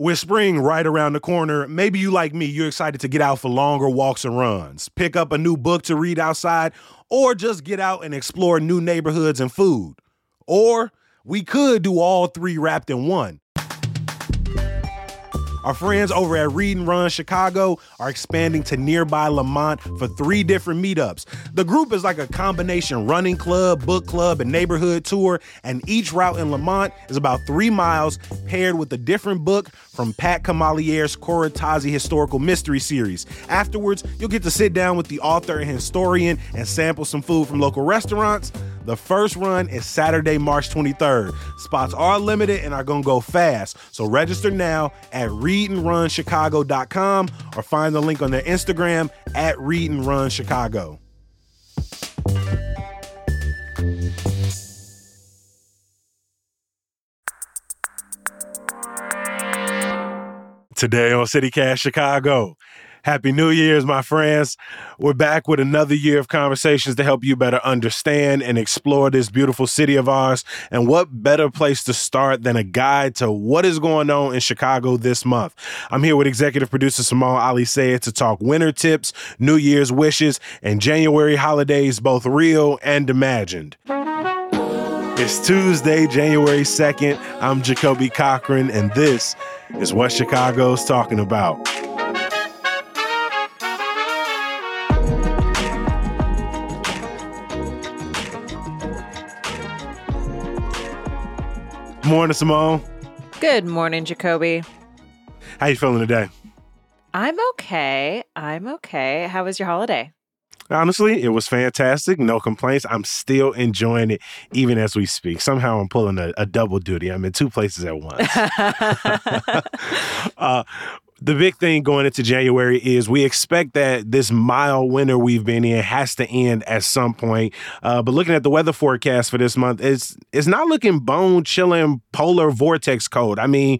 With spring right around the corner, maybe you like me, you're excited to get out for longer walks and runs, pick up a new book to read outside, or just get out and explore new neighborhoods and food. Or we could do all three wrapped in one. Our friends over at Read and Run Chicago are expanding to nearby Lemont for three different meetups. The group is like a combination running club, book club, and neighborhood tour, and each route in Lemont is about three miles paired with a different book from Pat Camalliere's Corotazzi Historical Mystery Series. Afterwards, you'll get to sit down with the author and historian and sample some food from local restaurants. The first run is Saturday, March 23rd. Spots are limited and are going to go fast. So register now at readandrunchicago.com or find the link on their Instagram at readandrunchicago. Today on CityCast Chicago. Happy New Year's, my friends. We're back with another year of conversations to help you better understand and explore this beautiful city of ours. And what better place to start than a guide to what is going on in Chicago this month? I'm here with executive producer Simone Alicea to talk winter tips, New Year's wishes, and January holidays, both real and imagined. It's Tuesday, January 2nd. I'm Jacoby Cochran, and this is what Chicago's talking about. Good morning, Simone. Good morning, Jacoby. How you feeling today? I'm okay. I'm okay. How was your holiday? Honestly, it was fantastic. No complaints. I'm still enjoying it even as we speak. Somehow I'm pulling a, a double duty. I'm in two places at once. uh, the big thing going into January is we expect that this mild winter we've been in has to end at some point. Uh, but looking at the weather forecast for this month, it's it's not looking bone chilling polar vortex cold. I mean,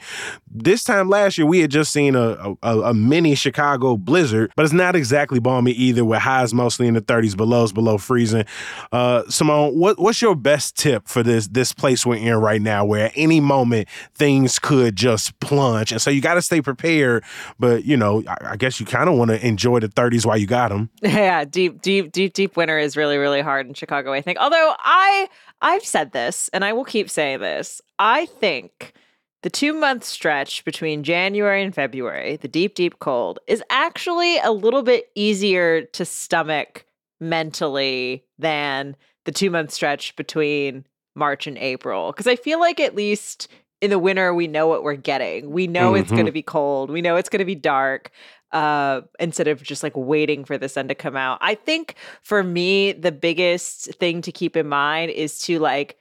this time last year we had just seen a, a, a mini Chicago blizzard, but it's not exactly balmy either. With highs mostly in the 30s, belows below freezing. Uh, Simone, what what's your best tip for this this place we're in right now, where at any moment things could just plunge, and so you got to stay prepared but you know, I, I guess you kind of want to enjoy the 30s while you got them. Yeah, deep, deep, deep, deep winter is really, really hard in Chicago. I think. Although I, I've said this, and I will keep saying this. I think the two month stretch between January and February, the deep, deep cold, is actually a little bit easier to stomach mentally than the two month stretch between March and April. Because I feel like at least in the winter we know what we're getting we know mm-hmm. it's going to be cold we know it's going to be dark uh, instead of just like waiting for the sun to come out i think for me the biggest thing to keep in mind is to like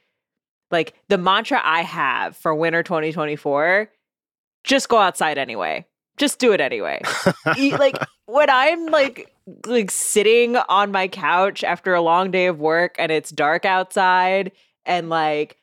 like the mantra i have for winter 2024 just go outside anyway just do it anyway like when i'm like like sitting on my couch after a long day of work and it's dark outside and like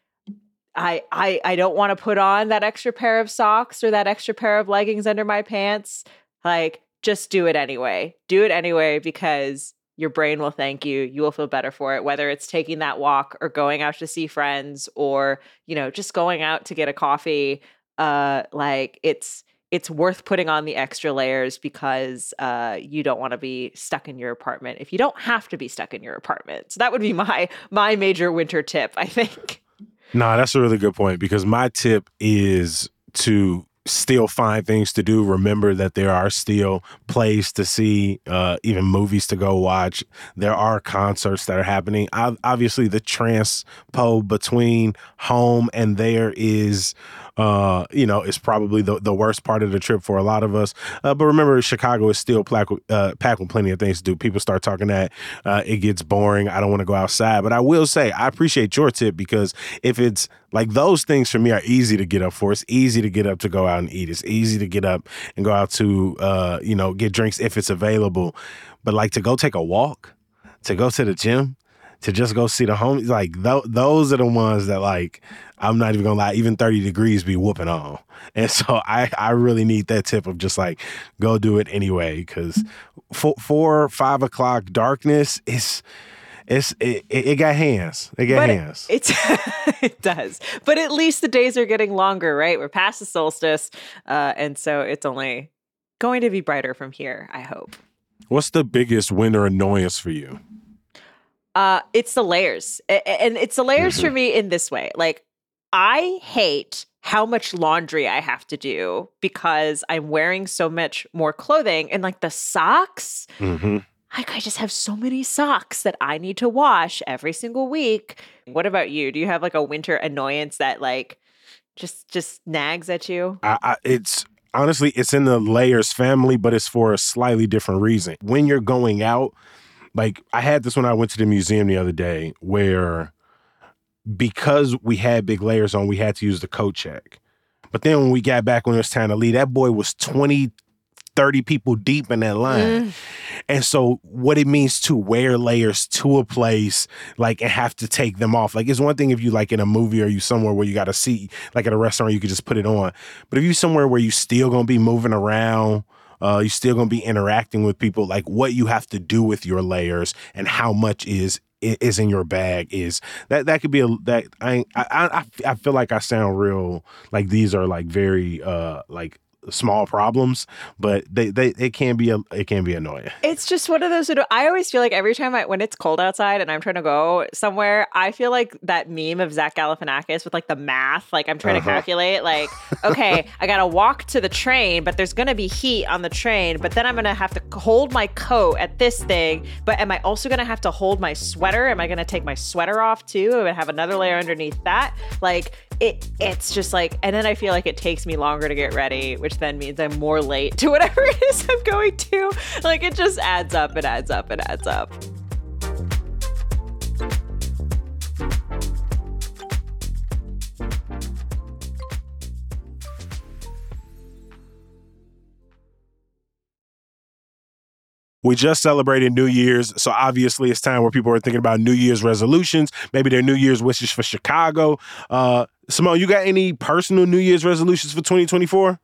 I I I don't want to put on that extra pair of socks or that extra pair of leggings under my pants. Like just do it anyway. Do it anyway because your brain will thank you. You will feel better for it whether it's taking that walk or going out to see friends or, you know, just going out to get a coffee. Uh like it's it's worth putting on the extra layers because uh, you don't want to be stuck in your apartment if you don't have to be stuck in your apartment. So that would be my my major winter tip, I think. Nah, that's a really good point because my tip is to still find things to do. Remember that there are still plays to see, uh, even movies to go watch. There are concerts that are happening. I, Obviously, the transpo between home and there is uh, you know, is probably the, the worst part of the trip for a lot of us. Uh, but remember, Chicago is still packed with, uh, packed with plenty of things to do. People start talking that uh, it gets boring. I don't want to go outside. But I will say, I appreciate your tip because if it's like those things for me are easy to get up for. It's easy to get up to go out and eat. It's easy to get up and go out to, uh, you know, get drinks if it's available. But like to go take a walk, to go to the gym, to just go see the homies. Like th- those are the ones that like I'm not even gonna lie, even 30 degrees be whooping on. And so I I really need that tip of just like go do it anyway because four, four five o'clock darkness is it's it, it got hands. It got But hands. It's it does, but at least the days are getting longer, right? We're past the solstice, uh, and so it's only going to be brighter from here. I hope. What's the biggest winter annoyance for you? Uh, it's the layers, and it's the layers for me in this way. Like, I hate how much laundry I have to do because I'm wearing so much more clothing, and like the socks. Mm-hmm. Like, I just have so many socks that I need to wash every single week. What about you? Do you have like a winter annoyance that like just just nags at you? I, I, it's honestly it's in the layers family, but it's for a slightly different reason. When you're going out, like I had this when I went to the museum the other day, where because we had big layers on, we had to use the coat check. But then when we got back when it was time to leave, that boy was 20, 30 people deep in that line. Mm. And so what it means to wear layers to a place like and have to take them off. Like it's one thing if you like in a movie or you somewhere where you got a seat, like at a restaurant, you could just put it on. But if you somewhere where you still gonna be moving around, uh, you're still gonna be interacting with people, like what you have to do with your layers and how much is is in your bag is that that could be a that I I I, feel like I sound real like these are like very uh like small problems, but they they it can be a it can be annoying. It's just one of those. I always feel like every time I when it's cold outside and I'm trying to go somewhere, I feel like that meme of Zach Galifianakis with like the math. Like I'm trying to Uh-huh. calculate. Like, okay, I gotta walk to the train, but there's gonna be heat on the train. But then I'm gonna have to hold my coat at this thing. But am I also gonna have to hold my sweater? Am I gonna take my sweater off too and have another layer underneath that? Like it. It's just like, and then I feel like it takes me longer to get ready, which then means I'm more late to whatever it is I'm going to. Like it just adds up, it adds up, it adds up. We just celebrated New Year's, so obviously it's time where people are thinking about New Year's resolutions, maybe their New Year's wishes for Chicago. Uh, Simone, you got any personal New Year's resolutions for 2024?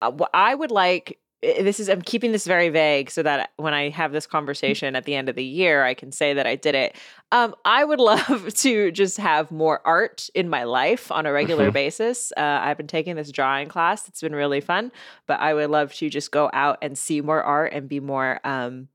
Uh, I would like this is I'm keeping this very vague so that when I have this conversation at the end of the year, I can say that I did it. Um, I would love to just have more art in my life on a regular Mhm. basis. Uh, I've been taking this drawing class; it's been really fun. But I would love to just go out and see more art and be more um,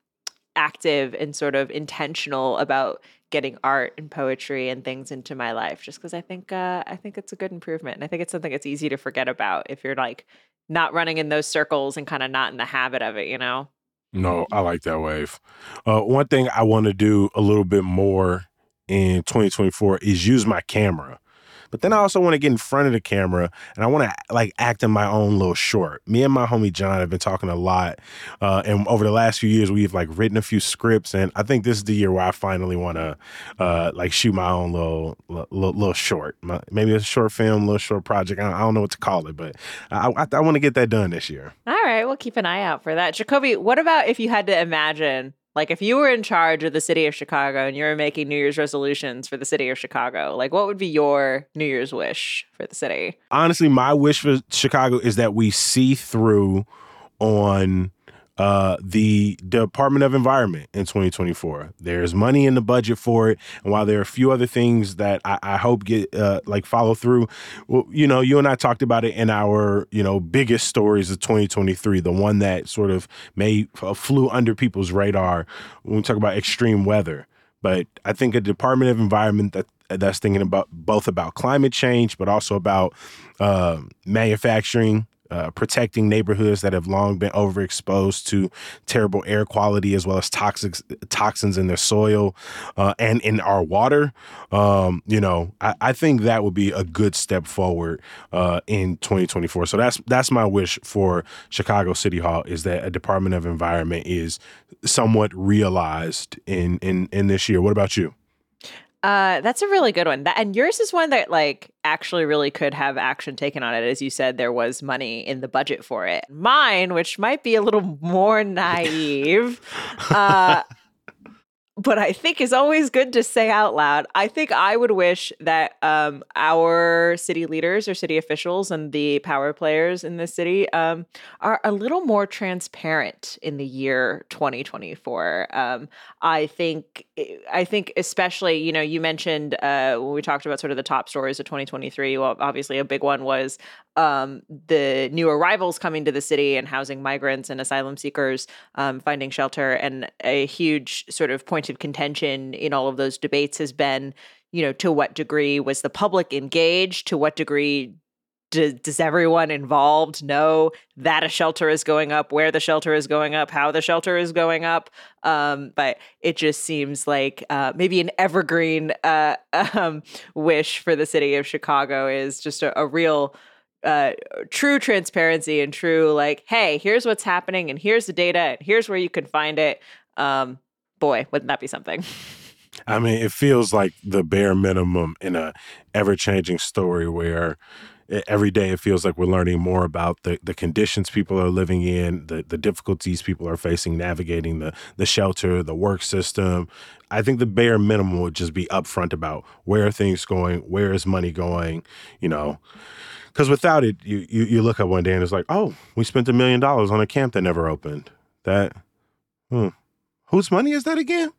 active and sort of intentional about getting art and poetry and things into my life just because i think uh, i think it's a good improvement and i think it's something that's easy to forget about if you're like not running in those circles and kind of not in the habit of it you know No, I like that wave. Uh, one thing I want to do a little bit more in 2024 is use my camera. But then I also want to get in front of the camera and I want to like act in my own little short. Me and my homie John have been talking a lot. Uh, and over the last few years, we've like written a few scripts. And I think this is the year where I finally want to uh, like shoot my own little, little, little short. My, maybe a short film, little short project. I don't, I don't know what to call it, but I, I, I want to get that done this year. all right we'll keep an eye out for that jacoby what about if you had to imagine like if you were in charge of the city of chicago and you were making new year's resolutions for the city of chicago like what would be your new year's wish for the city? Honestly, my wish for Chicago is that we see through on uh, the Department of Environment in 2024. There's money in the budget for it, and while there are a few other things that I, I hope get uh, like follow through, well, you know, you and I talked about it in our you know biggest stories of 2023, the one that sort of may uh, flew under people's radar when we talk about extreme weather. But I think a Department of Environment that that's thinking about both about climate change, but also about uh, manufacturing, uh, protecting neighborhoods that have long been overexposed to terrible air quality as well as toxic toxins in their soil uh, and in our water. Um, you know, I, I think that would be a good step forward uh, in 2024. So that's that's my wish for Chicago City Hall is that a Department of Environment is somewhat realized in in in this year. What about you? Uh, that's a really good one. That and yours is one that like actually really could have action taken on it. As you said, there was money in the budget for it. Mine, which might be a little more naive, uh, but I think is always good to say out loud. I think I would wish that um, our city leaders or city officials and the power players in the city um, are a little more transparent in the year 2024. Um, I think, I think especially, you know, you mentioned uh, when we talked about sort of the top stories of 2023. Well, obviously a big one was um, the new arrivals coming to the city and housing migrants and asylum seekers um, finding shelter, and a huge sort of point of contention in all of those debates has been, you know, to what degree was the public engaged? To what degree does, everyone involved know that a shelter is going up, where the shelter is going up, how the shelter is going up? Um, but it just seems like uh, maybe an evergreen uh, um, wish for the city of Chicago is just a, a real uh, true transparency and true like, hey, here's what's happening, and here's the data, and here's where you can find it. Um, boy, wouldn't that be something? I mean, it feels like the bare minimum in a ever changing story where every day it feels like we're learning more about the, the conditions people are living in, the, the difficulties people are facing navigating the, the shelter, the work system. I think the bare minimum would just be upfront about where are things going, where is money going, you know. Because without it, you, you, you look up one day and it's like, oh, we spent a million dollars on a camp that never opened. That, hmm, Whose money is that again?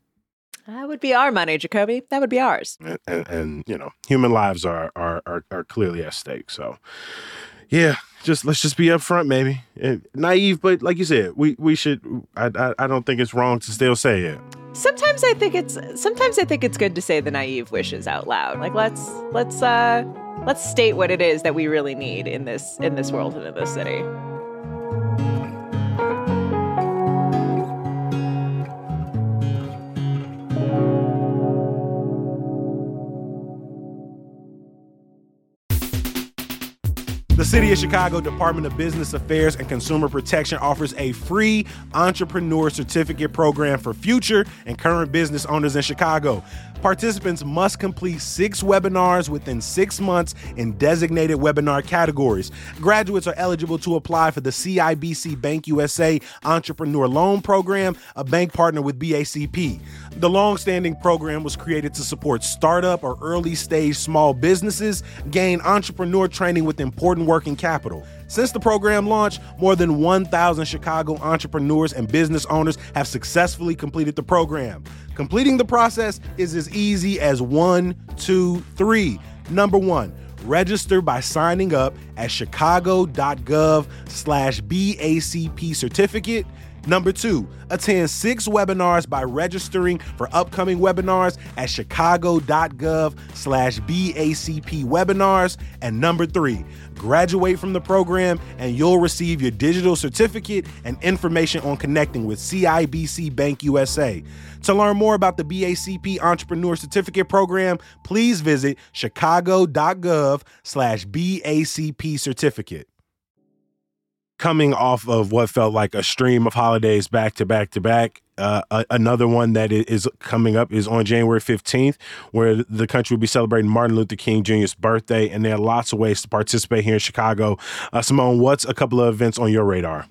That would be our money, Jacoby. That would be ours. And, and, and, you know, human lives are, are are are clearly at stake. So, yeah, just let's just be upfront, maybe. And naive, but like you said, we we should. I, I I don't think it's wrong to still say it. Sometimes I think it's sometimes I think it's good to say the naive wishes out loud. Like let's let's uh let's state what it is that we really need in this in this world and in this city. The City of Chicago Department of Business Affairs and Consumer Protection offers a free entrepreneur certificate program for future and current business owners in Chicago. Participants must complete six webinars within six months in designated webinar categories. Graduates are eligible to apply for the CIBC Bank USA Entrepreneur Loan Program, a bank partner with BACP. The long-standing program was created to support startup or early stage small businesses gain entrepreneur training with important working capital. Since the program launched, more than 1,000 Chicago entrepreneurs and business owners have successfully completed the program. Completing the process is as easy as one, two, three. Number one, register by signing up at chicago.gov slash BACP certificate. Number two, attend six webinars by registering for upcoming webinars at chicago.gov slash BACP webinars. And number three, graduate from the program and you'll receive your digital certificate and information on connecting with CIBC Bank USA. To learn more about the BACP Entrepreneur Certificate Program, please visit chicago.gov slash BACP certificate coming off of what felt like a stream of holidays back to back to back. Uh, another one that is coming up is on January 15th, where the country will be celebrating Martin Luther King Jr.'s birthday. And there are lots of ways to participate here in Chicago. Uh, Simone, what's a couple of events on your radar?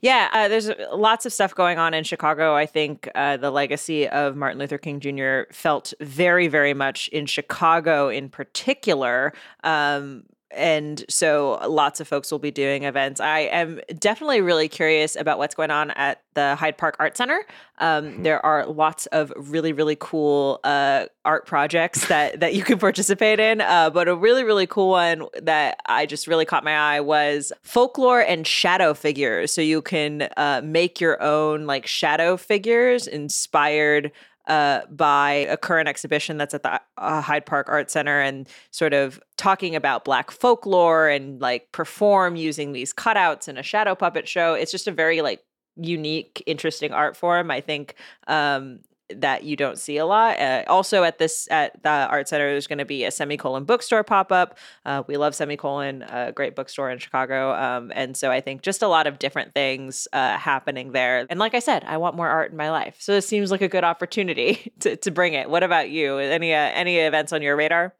Yeah, uh, there's lots of stuff going on in Chicago. I think uh, the legacy of Martin Luther King Jr. felt very, very much in Chicago in particular. Um, and so lots of folks will be doing events. I am definitely really curious about what's going on at the Hyde Park Art Center. Um, mm-hmm. there are lots of really really cool uh, art projects that that you can participate in. Uh, but a really really cool one that I just really caught my eye was folklore and shadow figures. So you can uh, make your own like shadow figures inspired uh, by a current exhibition that's at the uh, Hyde Park Art Center and sort of talking about Black folklore and like perform using these cutouts in a shadow puppet show. It's just a very like unique, interesting art form. I think um, that you don't see a lot. Uh, also, at this at the art center, there's going to be a semicolon bookstore pop up. Uh, we love semicolon, a great bookstore in Chicago, um, and so I think just a lot of different things uh, happening there. And like I said, I want more art in my life, so this seems like a good opportunity to to bring it. What about you? Any uh, any events on your radar?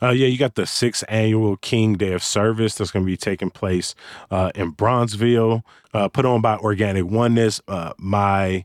Uh, yeah, you got the sixth annual King Day of Service that's going to be taking place uh, in Bronzeville, uh, put on by Organic Oneness. Uh, my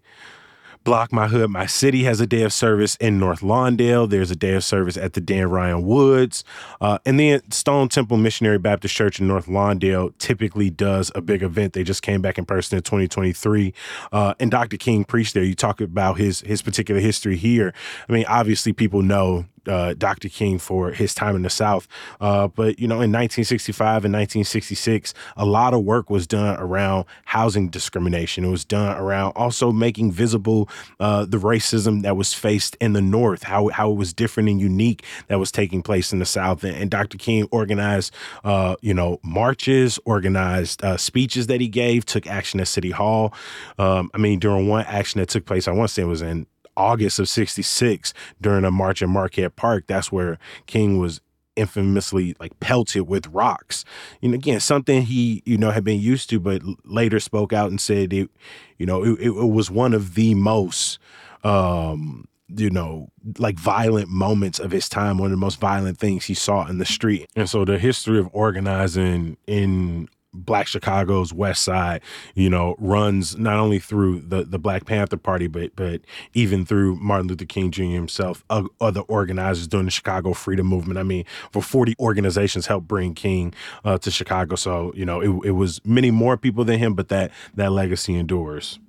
Block My Hood, My City has a day of service in North Lawndale. There's a day of service at the Dan Ryan Woods. Uh, and then Stone Temple Missionary Baptist Church in North Lawndale typically does a big event. They just came back in person in 2023. Uh, and Dr. King preached there. You talk about his his particular history here. I mean, obviously people know uh, Dr. King for his time in the South. Uh, but, you know, in 1965 and 1966, a lot of work was done around housing discrimination. It was done around also making visible uh, the racism that was faced in the North, how, how it was different and unique that was taking place in the South. And, and Dr. King organized, uh, you know, marches, organized uh, speeches that he gave, took action at City Hall. Um, I mean, during one action that took place, I want to say it was in August of 66 during a march in Marquette Park. That's where King was infamously like pelted with rocks. And again, something he, you know, had been used to, but later spoke out and said it, you know, it, it was one of the most, um, you know, like violent moments of his time, one of the most violent things he saw in the street. And so the history of organizing in Black Chicago's West Side, you know, runs not only through the the Black Panther Party, but but even through Martin Luther King Jr. himself, other organizers during the Chicago Freedom Movement. I mean, for forty organizations helped bring King uh, to Chicago, so you know, it, it was many more people than him, but that that legacy endures.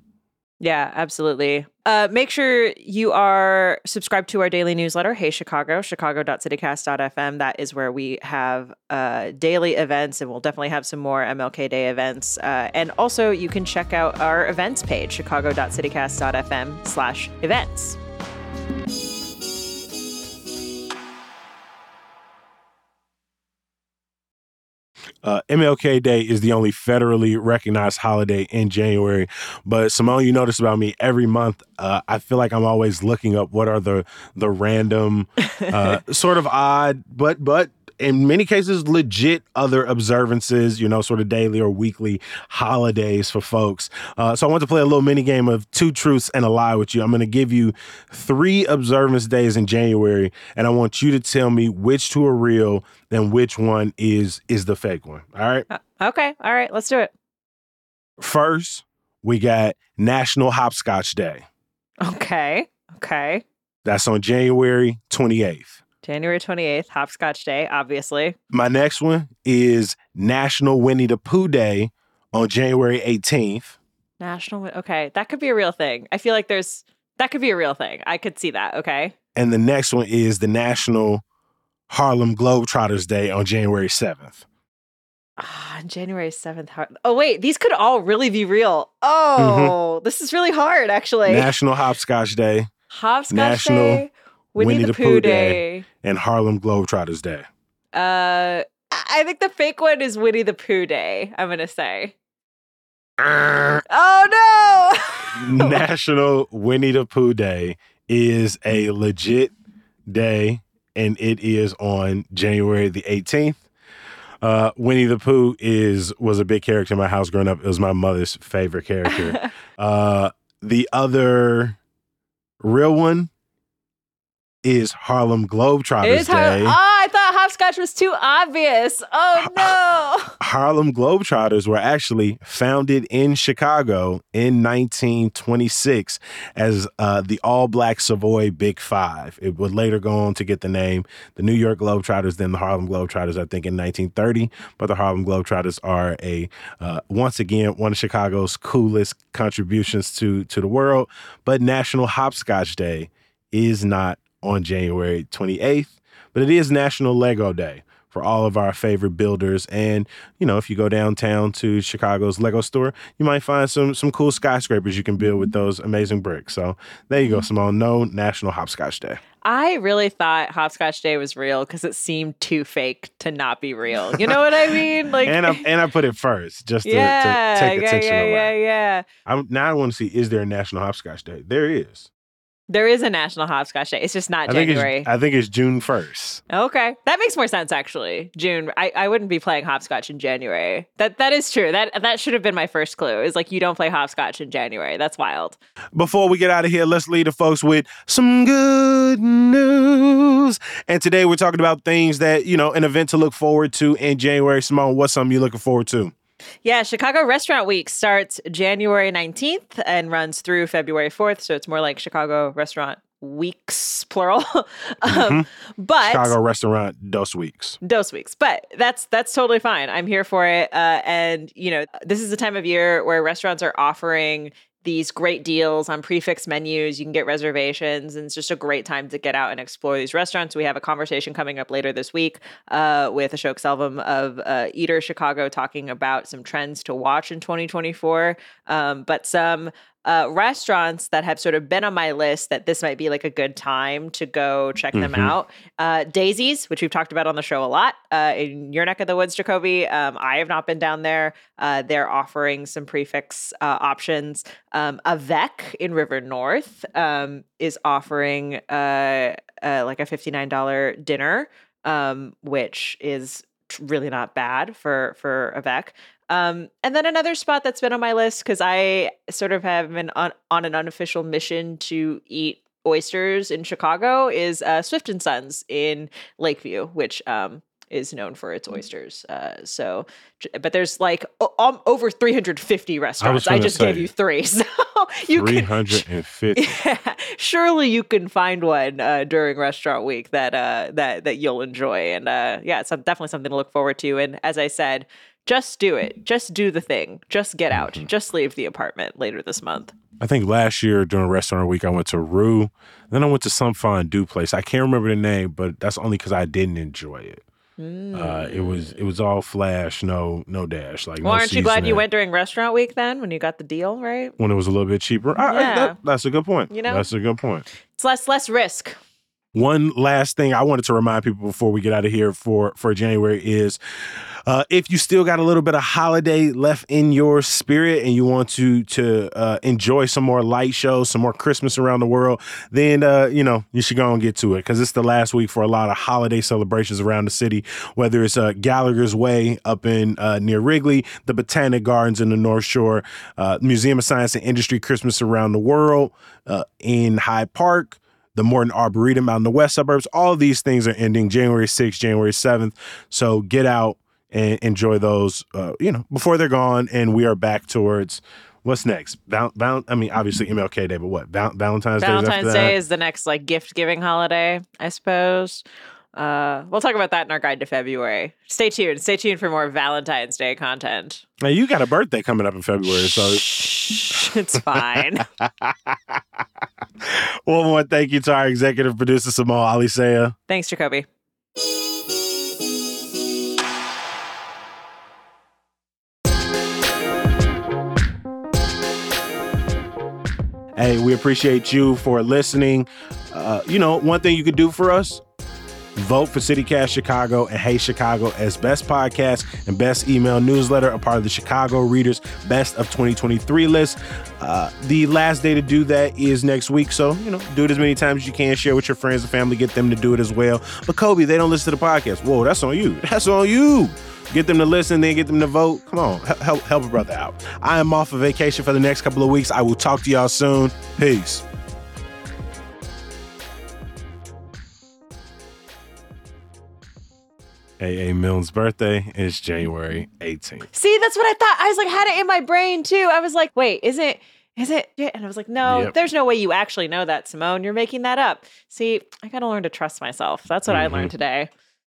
Yeah, absolutely. Uh, make sure you are subscribed to our daily newsletter, Hey Chicago, chicago.citycast.fm. That is where we have uh, daily events, and we'll definitely have some more MLK Day events. Uh, and also, you can check out our events page, chicago.citycast.fm slash events. Uh, MLK Day is the only federally recognized holiday in January. But Simone, you notice about me every month. Uh, I feel like I'm always looking up what are the the random, uh, sort of odd, but but in many cases legit other observances, you know, sort of daily or weekly holidays for folks. Uh, so I want to play a little mini game of two truths and a lie with you. I'm going to give you three observance days in January, and I want you to tell me which two are real and which one is is the fake one. All right. Uh, okay. All right. Let's do it. First, we got National Hopscotch Day. Okay. Okay. That's on January 28th. January 28th, Hopscotch Day, obviously. My next one is National Winnie the Pooh Day on January 18th. National, okay, that could be a real thing. I feel like there's, that could be a real thing. I could see that, okay? And the next one is the National Harlem Globetrotters Day on January 7th. Ah, January 7th. Oh, wait, these could all really be real. Oh, mm-hmm. this is really hard, actually. National Hopscotch Day. Hopscotch National Day. Winnie, Winnie the, the, Pooh, Pooh Day. Day. and Harlem Globetrotters Day. Uh, I think the fake one is Winnie the Pooh Day. I'm gonna say. oh no! National Winnie the Pooh Day is a legit day, and it is on January the 18th. Uh, Winnie the Pooh is was a big character in my house growing up. It was my mother's favorite character. uh, the other real one is Harlem Globetrotters Day. oh, I thought hopscotch was too obvious. Oh no. Harlem Globetrotters were actually founded in Chicago in 1926 as uh, the all black Savoy Big Five. It would later go on to get the name the New York Globetrotters, then the Harlem Globetrotters, I think in 1930. But the Harlem Globetrotters are a, uh, once again, one of Chicago's coolest contributions to, to the world. But National Hopscotch Day is not on January 28th, but it is National Lego Day for all of our favorite builders. And, you know, if you go downtown to Chicago's Lego store, you might find some some cool skyscrapers you can build with those amazing bricks. So there you go, mm-hmm. Simone. No National Hopscotch Day. I really thought Hopscotch Day was real because it seemed too fake to not be real. You know what I mean? Like, and I and I put it first just to, yeah, to take yeah, attention yeah, away. Yeah, yeah, I'm, now I want to see is there a National Hopscotch Day? There is. There is a National Hopscotch Day. It's just not I January. Think I think it's June 1st. Okay. That makes more sense actually. June. I, I wouldn't be playing hopscotch in January. That that is true. That that should have been my first clue. Is like you don't play hopscotch in January. That's wild. Before we get out of here, let's lead the folks with some good news. And today we're talking about things that, you know, an event to look forward to in January. Simone, what's something you're looking forward to? Yeah, Chicago Restaurant Week starts January 19th and runs through February 4th. So it's more like Chicago Restaurant Weeks, plural. um, Mhm. but Chicago restaurant dos weeks. Dose weeks, but that's that's totally fine. I'm here for it. Uh, and you know, this is the time of year where restaurants are offering these great deals on prix fixe menus. You can get reservations, and it's just a great time to get out and explore these restaurants. We have a conversation coming up later this week uh, with Ashok Selvam of uh, Eater Chicago talking about some trends to watch in 2024, um, but some uh, restaurants that have sort of been on my list that this might be like a good time to go check them Mhm. out. Uh, Daisies, which we've talked about on the show a lot, uh, in your neck of the woods, Jacoby. Um, I have not been down there. Uh, they're offering some prix fixe uh, options. Um, Avec in River North um, is offering uh, uh, like a $59 dinner, um, which is really not bad for for Avec. Um, and then another spot that's been on my list because I sort of have been on, on an unofficial mission to eat oysters in Chicago is uh, Swift and Sons in Lakeview, which um, is known for its oysters. Uh, so, but there's like o- um, over 350 restaurants. I, gonna just gave you three, so you Three can hundred and fifty. yeah, surely you can find one uh, during restaurant week that uh, that that you'll enjoy, and uh, yeah, it's definitely something to look forward to. And as I said, just do it, just do the thing, just get out, Mm-hmm. just leave the apartment later this month. I think last year during restaurant week, I went to Rue. Then I went to some fondue place. I can't remember the name, but that's only because I didn't enjoy it. Uh, it was it was all flash, no no dash. Like, Mm. Well, no aren't you glad you went during restaurant week then when you got the deal, right? when it was a little bit cheaper? I- I- Yeah. that- that's a good point. You know? that's a good point. It's less less risk. One last thing I wanted to remind people before we get out of here for for January is uh, if you still got a little bit of holiday left in your spirit and you want to to uh, enjoy some more light shows, some more Christmas around the world, then uh, you know you should go and get to it because it's the last week for a lot of holiday celebrations around the city. Whether it's uh, Gallagher's Way up in uh, near Wrigley, the Botanic Gardens in the North Shore, uh, Museum of Science and Industry Christmas around the world in Hyde Park the Morton Arboretum out in the west suburbs. All of these things are ending January 6th, January 7th. So get out and enjoy those, uh, you know, before they're gone. And we are back towards what's next? Val- Val- I mean, obviously MLK Day, but what? Val- Valentine's Day? Valentine's Day is the next like gift giving holiday, I suppose. Uh, we'll talk about that in our guide to February. Stay tuned. Stay tuned for more Valentine's Day content. Now, you got a birthday coming up in February. So, it's fine. one more thank you to our executive producer, Simone Alicea. Thanks, Jacoby. Hey, we appreciate you for listening. Uh, you know, one thing you could do for us vote for CityCast Chicago and Hey Chicago as best podcast and best email newsletter, a part of the Chicago Readers Best of 2023 list. Uh, the last day to do that is next week. So, you know, do it as many times as you can. Share with your friends and family, get them to do it as well. But, Kobe, they don't listen to the podcast. Whoa, that's on you. That's on you. Get them to listen, then get them to vote. Come on, help, help, a brother out. I am off of vacation for the next couple of weeks. I will talk to y'all soon. Peace. A.A. Milne's birthday is January 18th. See, that's what I thought. I was like, had it in my brain too. I was like, wait, is it? Is it? And I was like, no, Yep. there's no way you actually know that, Simone. You're making that up. See, I got to learn to trust myself. That's what I Mhm. learned today.